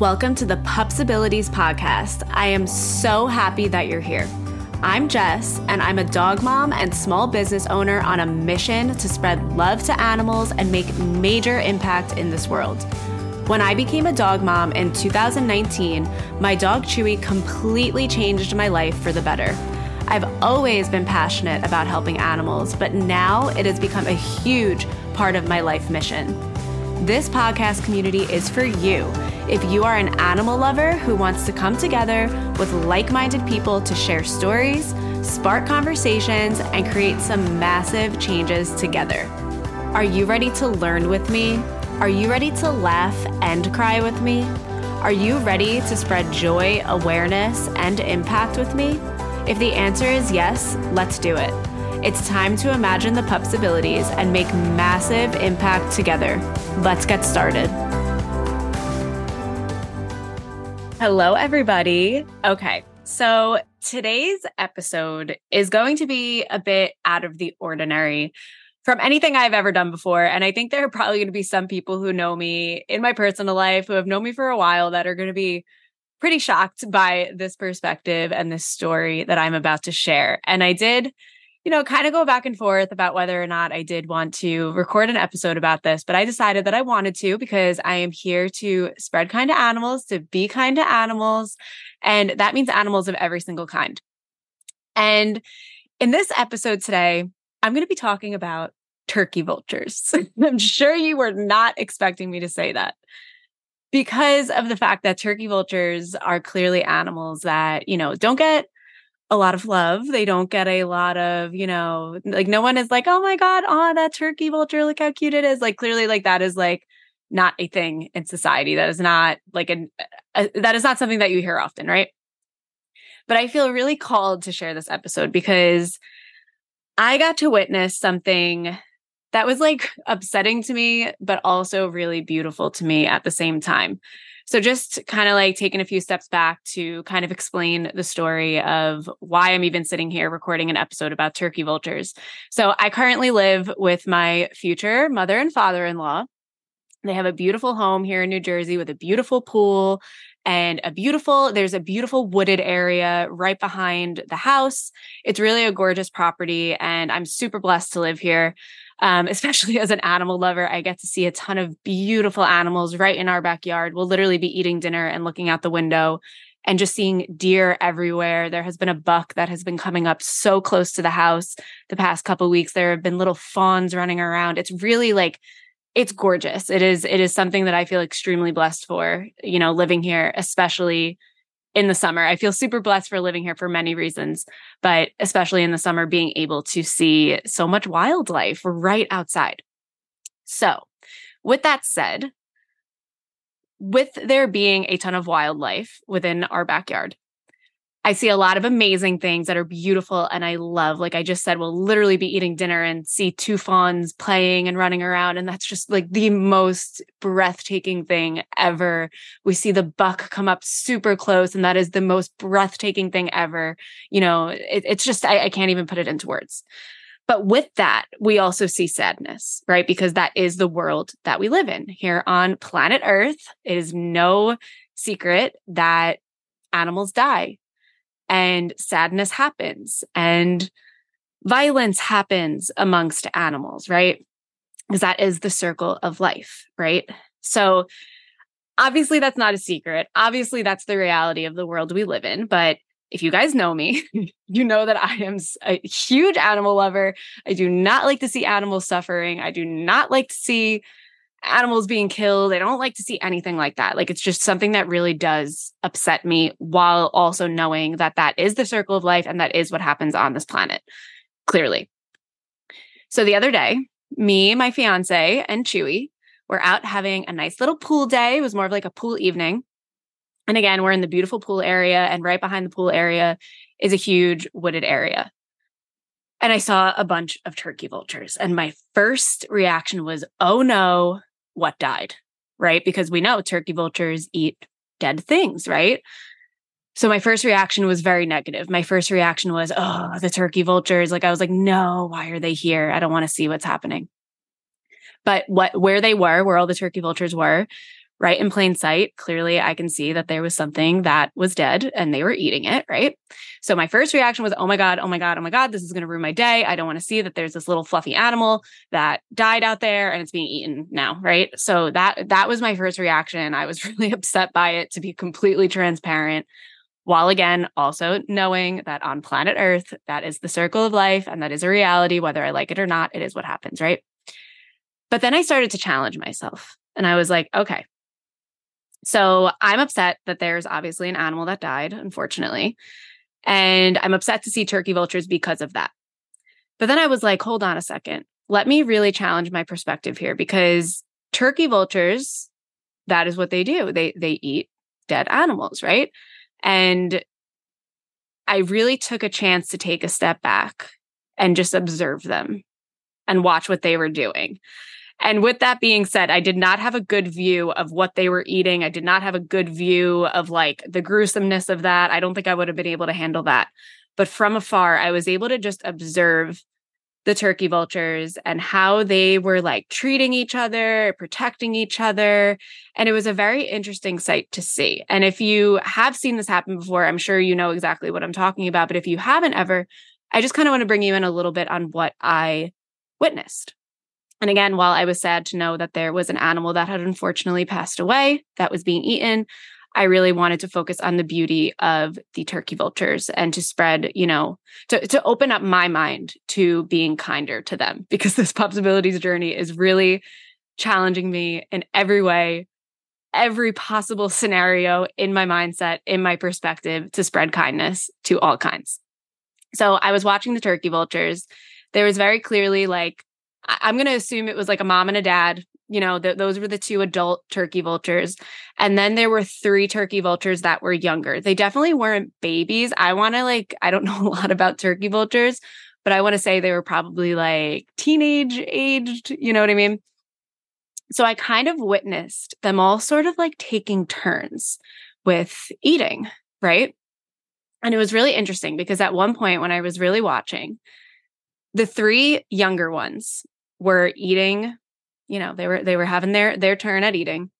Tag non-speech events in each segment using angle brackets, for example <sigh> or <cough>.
Welcome to the Pupsibilities Podcast. I am so happy that you're here. I'm Jess, and I'm a dog mom and small business owner on a mission to spread love to animals and make major impact in this world. When I became a dog mom in 2019, my dog Chewy completely changed my life for the better. I've always been passionate about helping animals, but now it has become a huge part of my life mission. This podcast community is for you if you are an animal lover who wants to come together with like minded people to share stories, spark conversations, and create some massive changes together. Are you ready to learn with me? Are you ready to laugh and cry with me? Are you ready to spread joy, awareness, and impact with me? If the answer is yes, let's do it. It's time to imagine the pupsibilities and make massive impact together. Let's get started. Hello, everybody. Okay, so today's episode is going to be a bit out of the ordinary from anything I've ever done before. And I think there are probably going to be some people who know me in my personal life who have known me for a while that are going to be pretty shocked by this perspective and this story that I'm about to share. And I did you know, kind of go back and forth about whether or not I did want to record an episode about this, but I decided that I wanted to because I am here to spread kind to animals, to be kind to animals. And that means animals of every single kind. And in this episode today, I'm going to be talking about turkey vultures. <laughs> I'm sure you were not expecting me to say that because of the fact that turkey vultures are clearly animals that, you know, don't get a lot of love. They don't get a lot of, you know, like no one is like, oh my God, oh, that turkey vulture, look how cute it is. Like clearly, like that is like not a thing in society. That is not like an, a, that is not something that you hear often, right? But I feel really called to share this episode because I got to witness something that was like upsetting to me, but also really beautiful to me at the same time. So just kind of like taking a few steps back to kind of explain the story of why I'm even sitting here recording an episode about turkey vultures. So I currently live with my future mother and father-in-law. They have a beautiful home here in New Jersey with a beautiful pool and a beautiful there's a beautiful wooded area right behind the house. It's really a gorgeous property and I'm super blessed to live here um, especially <laughs> as an animal lover, I get to see a ton of beautiful animals right in our backyard. We'll literally be eating dinner and looking out the window and just seeing deer everywhere. There has been a buck that has been coming up so close to the house the past couple weeks. There have been little fawns running around. It's really like it's gorgeous. It is it is something that I feel extremely blessed for, you know, living here, especially in the summer. I feel super blessed for living here for many reasons, but especially in the summer, being able to see so much wildlife right outside. So, with that said, with there being a ton of wildlife within our backyard, I see a lot of amazing things that are beautiful and I love. Like I just said, we'll literally be eating dinner and see two fawns playing and running around. And that's just like the most breathtaking thing ever. We see the buck come up super close, and that is the most breathtaking thing ever. You know, it, it's just, I, I can't even put it into words. But with that, we also see sadness, right? Because that is the world that we live in here on planet Earth. It is no secret that animals die and sadness happens and violence happens amongst animals, right? Because that is the circle of life, right? So obviously that's not a secret. Obviously that's the reality of the world we live in, but if you guys know me, <laughs> you know that I am a huge animal lover. I do not like to see animals suffering. I do not like to see animals being killed. I don't like to see anything like that. Like it's just something that really does upset me while also knowing that that is the circle of life and that is what happens on this planet, clearly. So the other day, me, my fiance, and Chewy were out having a nice little pool day. It was more of like a pool evening. And again, we're in the beautiful pool area, and right behind the pool area is a huge wooded area. And I saw a bunch of turkey vultures. And my first reaction was, oh no, what died, right? Because we know turkey vultures eat dead things, right? So my first reaction was very negative. My first reaction was, oh, the turkey vultures. Like I was like, no, why are they here? I don't want to see what's happening. But what where they were, where all the turkey vultures were, right in plain sight. Clearly, I can see that there was something that was dead and they were eating it, right? So my first reaction was, oh my God, oh my God, oh my God, this is going to ruin my day. I don't want to see that there's this little fluffy animal that died out there and it's being eaten now, right? So that that was my first reaction. I was <laughs> really upset by it to be completely transparent. While again, also knowing that on planet Earth, that is the circle of life and that is a reality, whether I like it or not, it is what happens, right? But then I started to challenge myself and I was like, okay, so I'm upset that there's obviously an animal that died, unfortunately. And I'm upset to see turkey vultures because of that. But then I was like, hold on a second. Let me really challenge my perspective here because turkey vultures, that is what they do. They they eat dead animals, right? And I really took a chance to take a step back and just observe them and watch what they were doing. And with that being said, I did not have a good view of what they were eating. I did not have a good view of like the gruesomeness of that. I don't think I would have been able to handle that. But from afar, I was able to just observe the turkey vultures and how they were like treating each other, protecting each other. And it was a very interesting sight to see. And if you have seen this happen before, I'm sure you know exactly what I'm talking about. But if you haven't ever, I just kind of want to bring you in a little bit on what I witnessed. And again, while I was sad to know that there was an animal that had unfortunately passed away that was being eaten, I really wanted to focus on the beauty of the turkey vultures and to spread, you know, to, to open up my mind to being kinder to them <laughs> because this Pupsibilities journey is really challenging me in every way, every possible scenario in my mindset, in my perspective to spread kindness to all kinds. So I was watching the turkey vultures. There was very clearly like I'm going to assume it was like a mom and a dad. You know, th- those were the two adult turkey vultures. And then there were three turkey vultures that were younger. They definitely weren't babies. I want to like, I don't <laughs> know a lot about turkey vultures, but I want to say they were probably like teenage aged. You know what I mean? So I kind of witnessed them all sort of like taking turns with eating, right? And it was really interesting because at one point when I was really watching, the three younger ones were eating, you know, they were they were having their their turn at eating.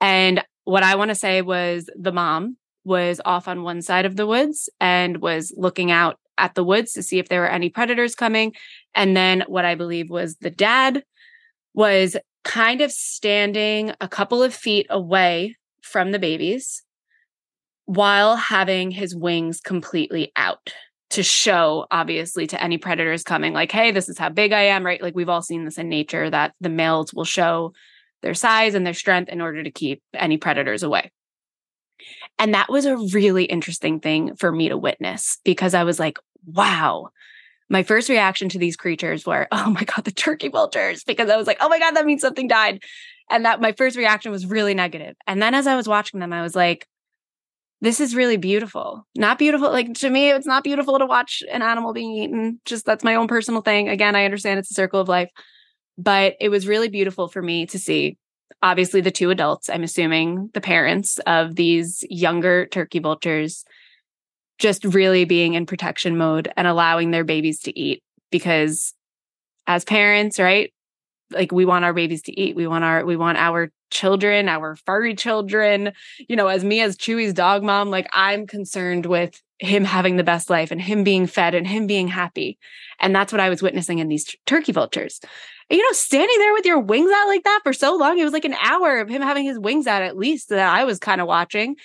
And what I want to say was the mom was off on one side of the woods and was looking out at the woods to see if there were any predators coming. And then what I believe was the dad was kind of standing a couple of feet away from the babies while having his wings completely out to show obviously to any predators coming like hey this is how big i am right? Like we've all seen this in nature that the males will show their size and their strength in order to keep any predators away. And that was a really interesting thing for me to witness because i was like wow. My first reaction to these creatures were <laughs> oh my god the turkey vultures because i was like oh my god that means something died. And that my first reaction was really negative. And then as i was watching them i was like this is really beautiful. Not beautiful. Like to me, it's not beautiful to watch an animal being eaten. Just that's my own personal thing. Again, I understand it's a circle of life, but it was really beautiful for me to see. Obviously, the two adults, I'm assuming the parents of these younger turkey vultures, just really being in protection mode and allowing their babies to eat. Because as parents, right, like we want our babies to eat. We want our we want our children, our furry children. You know, as me as Chewy's dog mom, like I'm concerned with him having the best life and him being fed and him being happy. And that's what I was witnessing in these turkey vultures. You know, standing there with your wings out like that for so long, it was like an hour of him having his wings out at least that I was kind of watching.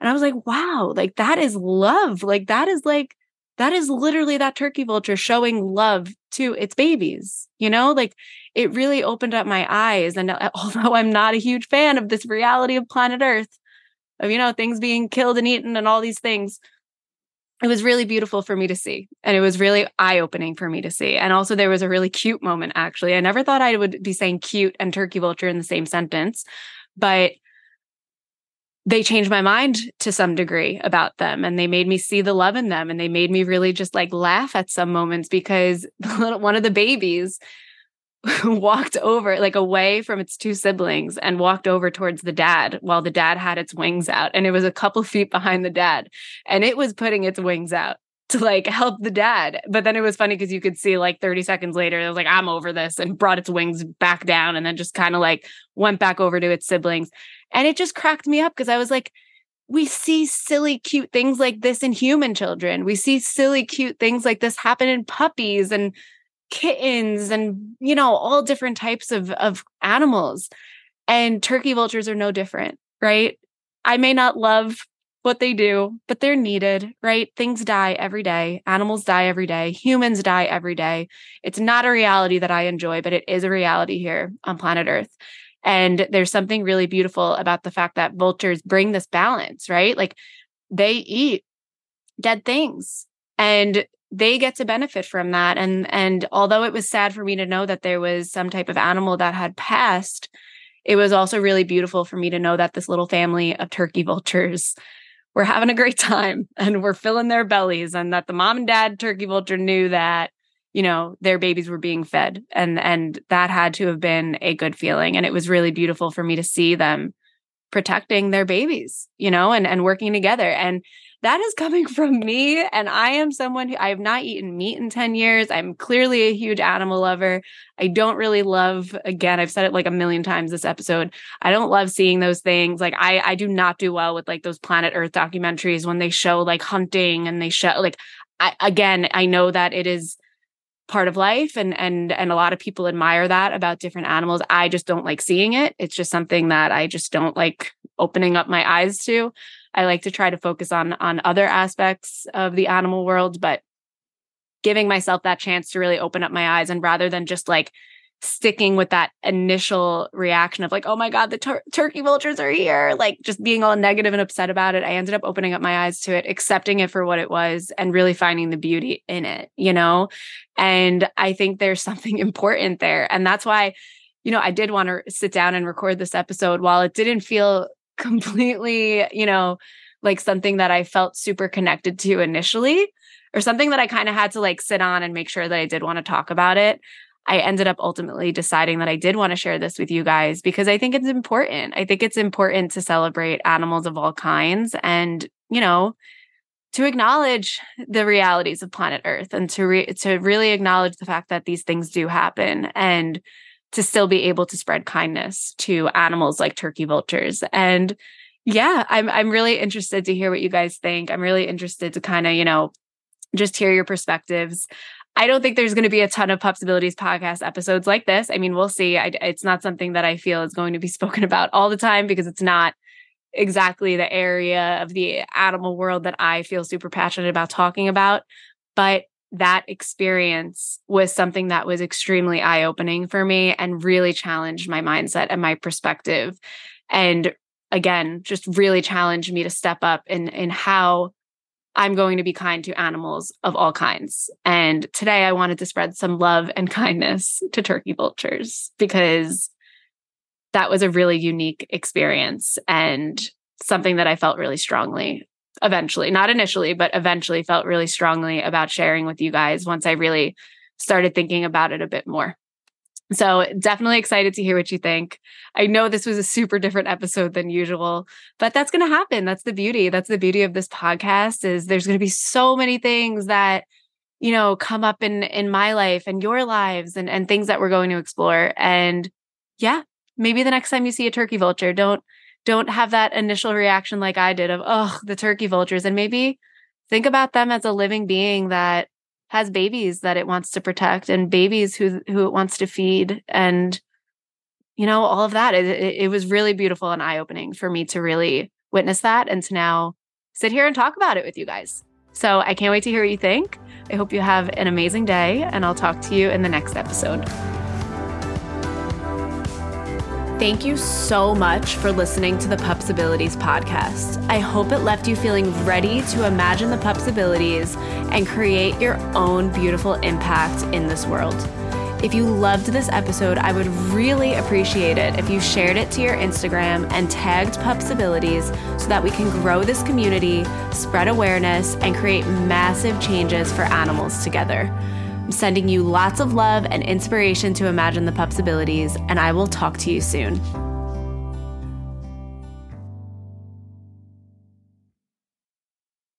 And I was like, wow, like that is love. Like that is like that is literally that turkey vulture showing love to its babies. You know, like it really opened up my eyes. And uh, <laughs> although I'm not a huge fan of this reality of planet Earth, of, you know, things being killed and eaten and all these things, it was really beautiful for me to see. And it was really eye opening for me to see. And also, there was a really cute moment, actually. I never thought I would be saying cute and turkey vulture in the same sentence, but they changed my mind to some degree about them and they made me see the love in them and they made me really just like laugh at some moments because <laughs> one of the babies <laughs> walked over like away from its two siblings and walked over towards the dad while the dad had its wings out and it was a couple feet behind the dad and it was putting its wings out to like help the dad. But then it was funny because you could see like 30 seconds later, it was like, I'm over this and brought its wings back down and then just kind of like went back over to its siblings. And it just cracked me up because I was like, we see silly, cute things like this in human children. We see silly, cute things like this happen in puppies and kittens and, you know, all different types of, of animals. And turkey vultures are no different, right? I may not love what they do, but they're needed, right? Things die every day. Animals die every day. Humans die every day. It's not a reality that I enjoy, but it is a reality here on planet Earth. And there's something really beautiful about the fact that vultures bring this balance, right? Like they eat dead things and they get to benefit from that. And and although it was sad for me to know that there was some type of animal that had passed, it was also really beautiful for me to know that this little family of turkey vultures were having a great <laughs> time and were filling their bellies and that the mom and dad turkey vulture knew that you know their babies were being fed and and that had to have been a good feeling. And it was really beautiful for me to see them protecting their babies you know and and working together. And that is coming <laughs> from me. And I am someone who I have not eaten meat in 10 years. I'm clearly a huge animal lover. I don't really love, again, I've said it like a million times this episode. I don't love seeing those things. Like I, I do not do well with like those planet earth documentaries when they show like hunting and they show like, I, again, I know that it is part of life and and and a lot of people admire that about different animals i just don't like seeing it it's just something that i just don't like opening up my eyes to I like to try to focus on on other aspects of the animal world, but giving myself that chance to really open up my eyes and rather than just like sticking with that initial reaction of like oh my god the tur- turkey vultures are here like just being all negative and upset about it i ended up opening up my eyes to it accepting it for what it was and really finding the beauty in it you know? And i think there's <laughs> something important there and that's why you know i did want to sit down and record this episode. While it didn't feel completely, you know, like something that I felt super connected to initially, or something that I kind of had to like sit on and make sure that I did want to talk about it. I ended up ultimately deciding that I did want to share this with you guys because I think it's important. I think it's important to celebrate animals of all kinds and, you know, to acknowledge the realities of planet Earth and to re- to really acknowledge the fact that these things do happen and to still be able to spread kindness to animals like turkey vultures. And yeah, I'm I'm really interested to hear what you guys think. I'm really interested to kind of, you know, just hear your perspectives. I don't think there's going to be a ton of Pupsibilities podcast episodes like this. I mean, we'll see. I, it's not something that I feel is going to be <laughs> spoken about all the time because it's not exactly the area of the animal world that I feel super passionate about talking about. But that experience was something that was extremely eye opening for me and really challenged my mindset and my perspective. And again, just really challenged me to step up in, in how I'm going to be kind to animals of all kinds. And today I wanted to spread some love and <laughs> kindness to turkey vultures because that was a really unique experience and something that I felt really strongly eventually, not initially, but eventually felt really strongly about sharing with you guys once I really started thinking about it a bit more. So, definitely excited to hear what you think. I know this was a super different episode than usual, but that's going to happen. That's the beauty. That's the beauty of this podcast is there's going to be so many things that you know come up in in my life and your lives and and things that we're going to explore and yeah, maybe the next time you see a turkey vulture, don't don't have that initial reaction like I did of, oh, the turkey vultures. And maybe think about them as a living being that has babies that it wants to protect and babies who who it wants to feed and you know all of that. It, it was really beautiful and eye-opening for me to really witness that and to now sit here and talk about it with you guys. So i can't wait to hear what you think. I hope you have an amazing day and i'll talk to you in the next episode Thank you so much for listening to the Pupsibilities podcast. I hope it left you feeling ready to imagine the pupsibilities and create your own beautiful impact in this world. If you loved this episode, I would really appreciate it if you shared it to your Instagram and tagged Pupsibilities so that we can grow this community, spread awareness, and create massive changes for animals together. Sending you lots of love and inspiration to imagine the pupsibilities, and I will talk to you soon.